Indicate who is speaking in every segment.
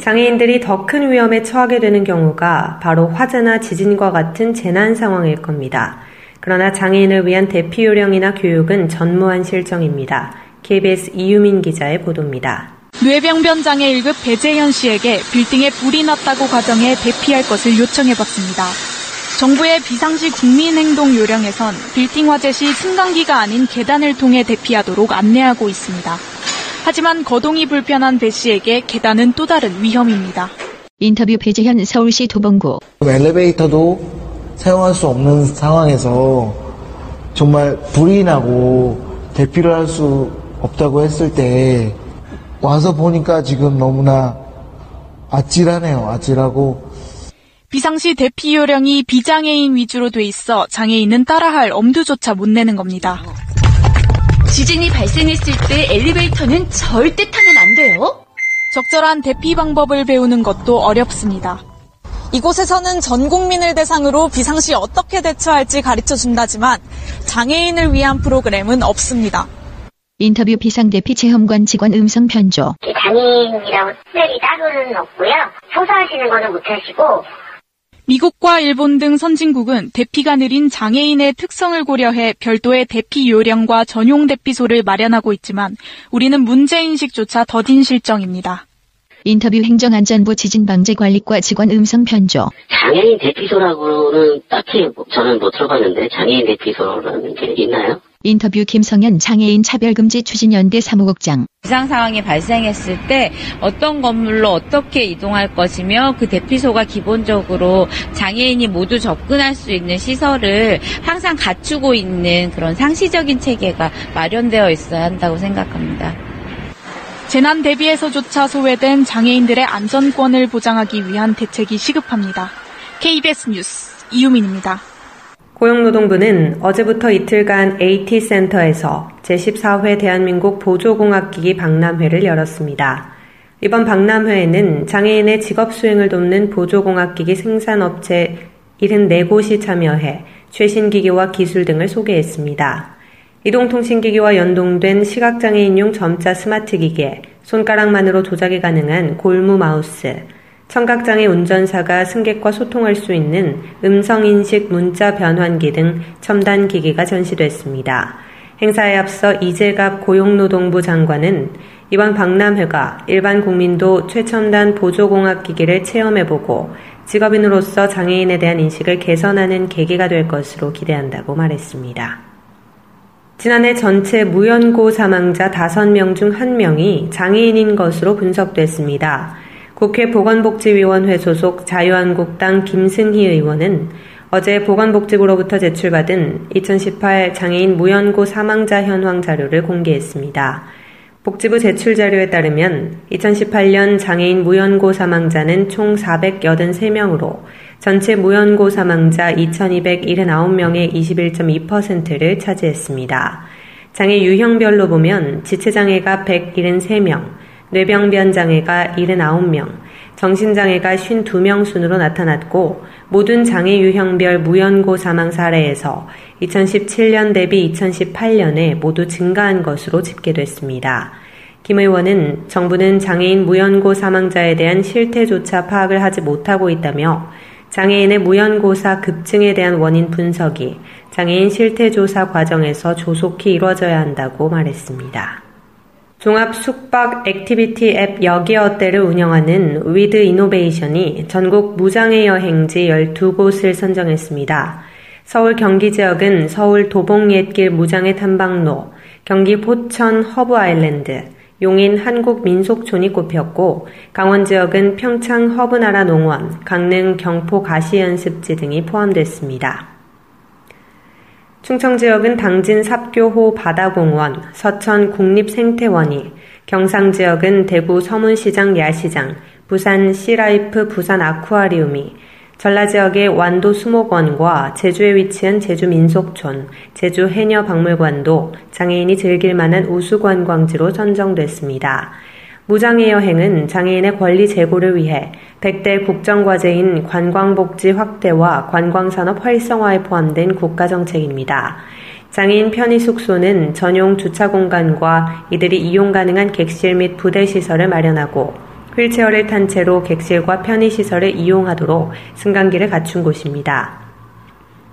Speaker 1: 장애인들이 더 큰 위험에 처하게 되는 경우가 바로 화재나 지진과 같은 재난 상황일 겁니다. 그러나 장애인을 위한 대피 요령이나 교육은 전무한 실정입니다. KBS 이유민 기자의 보도입니다.
Speaker 2: 뇌병변 장애 1급 배재현 씨에게 빌딩에 불이 났다고 가정해 대피할 것을 요청해봤습니다. 정부의 비상시 국민행동 요령에선 빌딩 화재 시 승강기가 아닌 계단을 통해 대피하도록 안내하고 있습니다. 하지만 거동이 불편한 배 씨에게 계단은 또 다른 위험입니다.
Speaker 3: 인터뷰 배재현 서울시 도봉구
Speaker 4: 엘리베이터도 사용할 수 없는 상황에서 정말 불이 나고 대피를 할 수 없다고 했을 때 와서 보니까 지금 너무나 아찔하네요. 아찔하고
Speaker 2: 비상시 대피 요령이 비장애인 위주로 돼 있어 장애인은 따라할 엄두조차 못 내는 겁니다.
Speaker 5: 지진이 발생했을 때 엘리베이터는 절대 타면 안 돼요.
Speaker 2: 적절한 대피 방법을 배우는 것도 어렵습니다. 이곳에서는 전 국민을 대상으로 비상시 어떻게 대처할지 가르쳐 준다지만 장애인을 위한 프로그램은 없습니다.
Speaker 3: 인터뷰 비상대피 체험관 직원 음성 편조
Speaker 6: 장애인이라고 특별히 따로는 없고요. 청소하시는 거는 못하시고
Speaker 2: 미국과 일본 등 선진국은 대피가 느린 장애인의 특성을 고려해 별도의 대피 요령과 전용 대피소를 마련하고 있지만 우리는 문제인식조차 더딘 실정입니다.
Speaker 3: 인터뷰 행정안전부 지진방재관리과 직원 음성 편조
Speaker 7: 장애인 대피소라고는 딱히 저는 못 들어봤는데 장애인 대피소라는 게 있나요?
Speaker 3: 인터뷰 김성현 장애인 차별금지 추진연대 사무국장
Speaker 8: 비상 상황이 발생했을 때 어떤 건물로 어떻게 이동할 것이며 그 대피소가 기본적으로 장애인이 모두 접근할 수 있는 시설을 항상 갖추고 있는 그런 상시적인 체계가 마련되어 있어야 한다고 생각합니다.
Speaker 2: 재난 대비에서조차 소외된 장애인들의 안전권을 보장하기 위한 대책이 시급합니다. KBS 뉴스 이유민입니다.
Speaker 1: 고용노동부는 어제부터 이틀간 AT센터에서 제14회 대한민국 보조공학기기 박람회를 열었습니다. 이번 박람회에는 장애인의 직업 수행을 돕는 보조공학기기 생산업체 74곳이 참여해 최신 기기와 기술 등을 소개했습니다. 이동통신기기와 연동된 시각장애인용 점자 스마트 기계, 손가락만으로 조작이 가능한 골무 마우스, 청각장애 운전사가 승객과 소통할 수 있는 음성인식 문자 변환기 등 첨단 기기가 전시됐습니다. 행사에 앞서 이재갑 고용노동부 장관은 이번 박람회가 일반 국민도 최첨단 보조공학 기기를 체험해보고 직업인으로서 장애인에 대한 인식을 개선하는 계기가 될 것으로 기대한다고 말했습니다. 지난해 전체 무연고 사망자 5명 중 1명이 장애인인 것으로 분석됐습니다. 국회 보건복지위원회 소속 자유한국당 김승희 의원은 어제 보건복지부로부터 제출받은 2018 장애인 무연고 사망자 현황 자료를 공개했습니다. 복지부 제출 자료에 따르면 2018년 장애인 무연고 사망자는 총 483명으로 전체 무연고 사망자 2279명의 21.2%를 차지했습니다. 장애 유형별로 보면 지체장애가 173명, 뇌병변 장애가 79명, 정신장애가 52명 순으로 나타났고 모든 장애 유형별 무연고 사망 사례에서 2017년 대비 2018년에 모두 증가한 것으로 집계됐습니다. 김 의원은 정부는 장애인 무연고 사망자에 대한 실태조차 파악을 하지 못하고 있다며 장애인의 무연고사 급증에 대한 원인 분석이 장애인 실태조사 과정에서 조속히 이루어져야 한다고 말했습니다. 종합 숙박 activity 앱 여기어때를 운영하는 위드 이노베이션이 전국 무장애 여행지 12곳을 선정했습니다. 서울 경기 지역은 서울 도봉 옛길 무장애 탐방로, 경기 포천 허브 아일랜드, 용인 한국 민속촌이 꼽혔고 강원 지역은 평창 허브나라 농원, 강릉 경포 가시연습지 등이 포함됐습니다. 충청 지역은 당진 삽교호 바다공원, 서천 국립생태원이, 경상 지역은 대구 서문시장 야시장, 부산 시라이프 부산 아쿠아리움이, 전라 지역의 완도 수목원과 제주에 위치한 제주 민속촌, 제주 해녀 박물관도 장애인이 즐길 만한 우수 관광지로 선정됐습니다. 무장애 여행은 장애인의 권리 제고를 위해 100대 국정과제인 관광복지 확대와 관광산업 활성화에 포함된 국가정책입니다. 장애인 편의 숙소는 전용 주차 공간과 이들이 이용 가능한 객실 및 부대 시설을 마련하고 휠체어를 탄 채로 객실과 편의 시설을 이용하도록 승강기를 갖춘 곳입니다.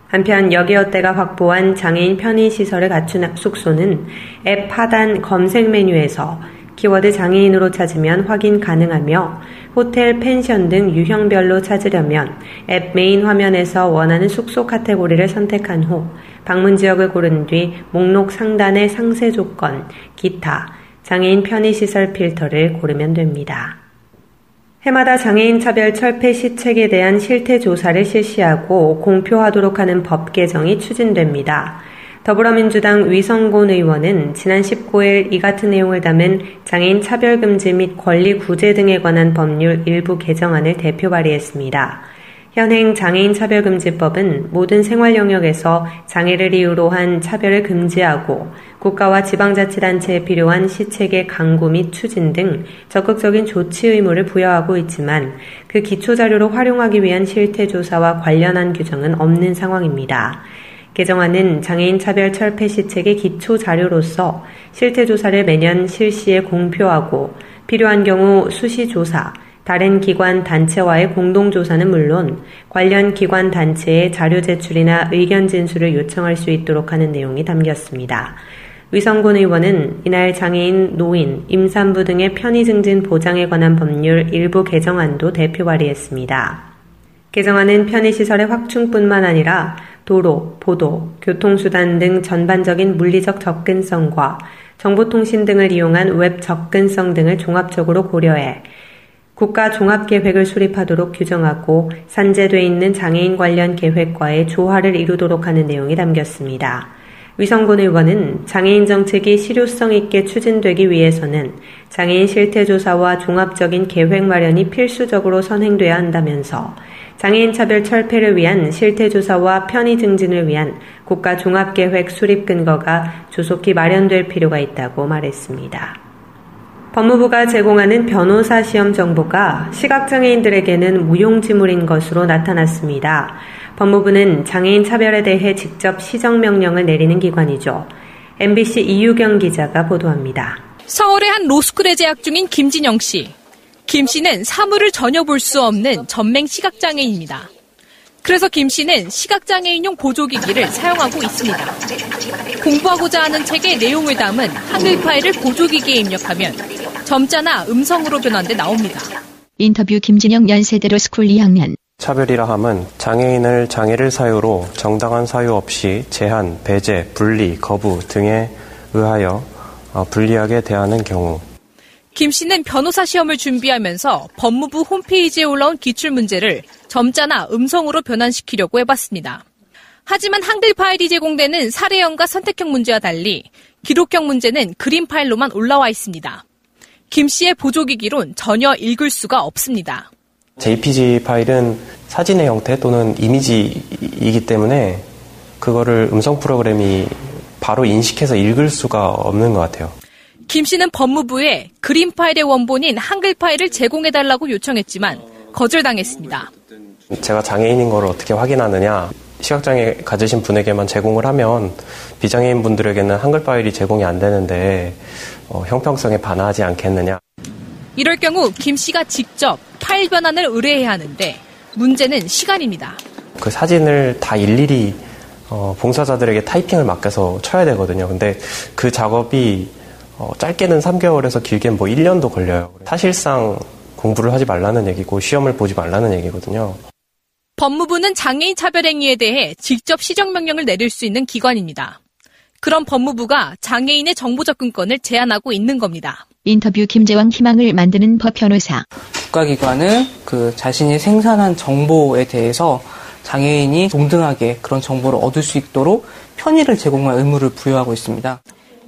Speaker 1: 한편 여기어때가 확보한 장애인 편의 시설을 갖춘 숙소는 앱 하단 검색 메뉴에서 키워드 장애인으로 찾으면 확인 가능하며 호텔, 펜션 등 유형별로 찾으려면 앱 메인 화면에서 원하는 숙소 카테고리를 선택한 후 방문 지역을 고른 뒤 목록 상단의 상세 조건, 기타, 장애인 편의시설 필터를 고르면 됩니다. 해마다 장애인 차별 철폐 시책에 대한 실태 조사를 실시하고 공표하도록 하는 법 개정이 추진됩니다. 더불어민주당 위성곤 의원은 지난 19일 이 같은 내용을 담은 장애인 차별금지 및 권리 구제 등에 관한 법률 일부 개정안을 대표 발의했습니다. 현행 장애인 차별금지법은 모든 생활 영역에서 장애를 이유로 한 차별을 금지하고 국가와 지방자치단체에 필요한 시책의 강구 및 추진 등 적극적인 조치 의무를 부여하고 있지만 그 기초자료로 활용하기 위한 실태조사와 관련한 규정은 없는 상황입니다. 개정안은 장애인 차별 철폐 시책의 기초 자료로서 실태 조사를 매년 실시에 공표하고 필요한 경우 수시 조사, 다른 기관 단체와의 공동조사는 물론 관련 기관 단체의 자료 제출이나 의견 진술을 요청할 수 있도록 하는 내용이 담겼습니다. 위성군 의원은 이날 장애인, 노인, 임산부 등의 편의 증진 보장에 관한 법률 일부 개정안도 대표 발의했습니다. 개정안은 편의시설의 확충뿐만 아니라 도로, 보도, 교통수단 등 전반적인 물리적 접근성과 정보통신 등을 이용한 웹 접근성 등을 종합적으로 고려해 국가 종합계획을 수립하도록 규정하고 산재돼 있는 장애인 관련 계획과의 조화를 이루도록 하는 내용이 담겼습니다. 위성군 의원은 장애인 정책이 실효성 있게 추진되기 위해서는 장애인 실태조사와 종합적인 계획 마련이 필수적으로 선행돼야 한다면서 장애인 차별 철폐를 위한 실태 조사와 편의 증진을 위한 국가 종합계획 수립 근거가 조속히 마련될 필요가 있다고 말했습니다. 법무부가 제공하는 변호사 시험 정보가 시각장애인들에게는 무용지물인 것으로 나타났습니다. 법무부는 장애인 차별에 대해 직접 시정명령을 내리는 기관이죠. MBC 이유경 기자가 보도합니다.
Speaker 9: 서울의 한 로스쿨에 재학 중인 김진영 씨. 김 씨는 사물을 전혀 볼 수 없는 전맹 시각장애인입니다. 그래서 김 씨는 시각장애인용 보조기기를 사용하고 있습니다. 공부하고자 하는 책의 내용을 담은 한글 파일을 보조기기에 입력하면 점자나 음성으로 변환돼 나옵니다.
Speaker 3: 인터뷰 김진영 연세대 로스쿨 2학년
Speaker 10: 차별이라 함은 장애인을 장애를 사유로 정당한 사유 없이 제한, 배제, 분리, 거부 등에 의하여 어, 불리하게 대하는 경우
Speaker 9: 김 씨는 변호사 시험을 준비하면서 법무부 홈페이지에 올라온 기출 문제를 점자나 음성으로 변환시키려고 해봤습니다. 하지만 한글 파일이 제공되는 사례형과 선택형 문제와 달리 기록형 문제는 그림 파일로만 올라와 있습니다. 김 씨의 보조기기론 전혀 읽을 수가 없습니다.
Speaker 10: JPG 파일은 사진의 형태 또는 이미지이기 때문에 그거를 음성 프로그램이 바로 인식해서 읽을 수가 없는 것 같아요.
Speaker 9: 김 씨는 법무부에 그림 파일의 원본인 한글 파일을 제공해달라고 요청했지만 거절당했습니다.
Speaker 10: 제가 장애인인 걸 어떻게 확인하느냐. 시각장애 가지신 분에게만 제공을 하면 비장애인 분들에게는 한글 파일이 제공이 안 되는데 어, 형평성에 반하지 않겠느냐.
Speaker 9: 이럴 경우 김 씨가 직접 파일 변환을 의뢰해야 하는데 문제는 시간입니다.
Speaker 10: 그 사진을 다 일일이 어, 봉사자들에게 타이핑을 맡겨서 쳐야 되거든요. 근데 그 작업이 어, 짧게는 3개월에서 길게는 뭐 1년도 걸려요. 사실상 공부를 하지 말라는 얘기고 시험을 보지 말라는 얘기거든요.
Speaker 9: 법무부는 장애인 차별 행위에 대해 직접 시정 명령을 내릴 수 있는 기관입니다. 그럼 법무부가 장애인의 정보 접근권을 제한하고 있는 겁니다.
Speaker 3: 인터뷰 김재왕 희망을 만드는 법 변호사.
Speaker 11: 국가기관은 그 자신이 생산한 정보에 대해서 장애인이 동등하게 그런 정보를 얻을 수 있도록 편의를 제공할 의무를 부여하고 있습니다.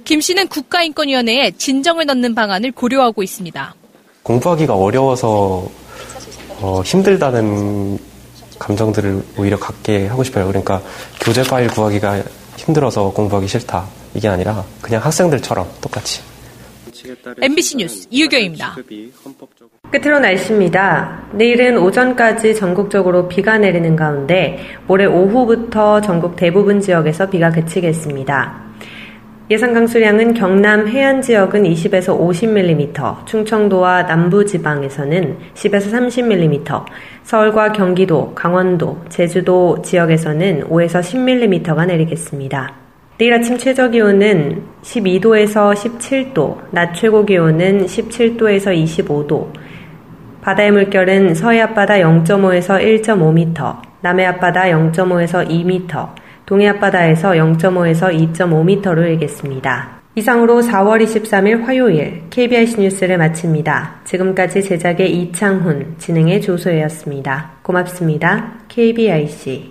Speaker 9: 김 씨는 국가인권위원회에 진정을 넣는 방안을 고려하고 있습니다.
Speaker 10: 공부하기가 어려워서 어, 힘들다는 감정들을 오히려 갖게 하고 싶어요. 그러니까 교재 파일 구하기가 힘들어서 공부하기 싫다. 이게 아니라 그냥 학생들처럼 똑같이.
Speaker 9: MBC 뉴스 이유경입니다.
Speaker 1: 끝으로 날씨입니다. 내일은 오전까지 전국적으로 비가 내리는 가운데 모레 오후부터 전국 대부분 지역에서 비가 그치겠습니다. 예상 강수량은 경남 해안 지역은 20에서 50mm, 충청도와 남부 지방에서는 10에서 30mm, 서울과 경기도, 강원도, 제주도 지역에서는 5에서 10mm가 내리겠습니다. 내일 아침 최저 기온은 12도에서 17도, 낮 최고 기온은 17도에서 25도, 바다의 물결은 서해 앞바다 0.5에서 1.5m, 남해 앞바다 0.5에서 2m, 동해 앞바다에서 0.5에서 2.5m로 일겠습니다. 이상으로 4월 23일 화요일 KBIC 뉴스를 마칩니다. 지금까지 제작의 이창훈, 진행의 조소혜였습니다. 고맙습니다. KBIC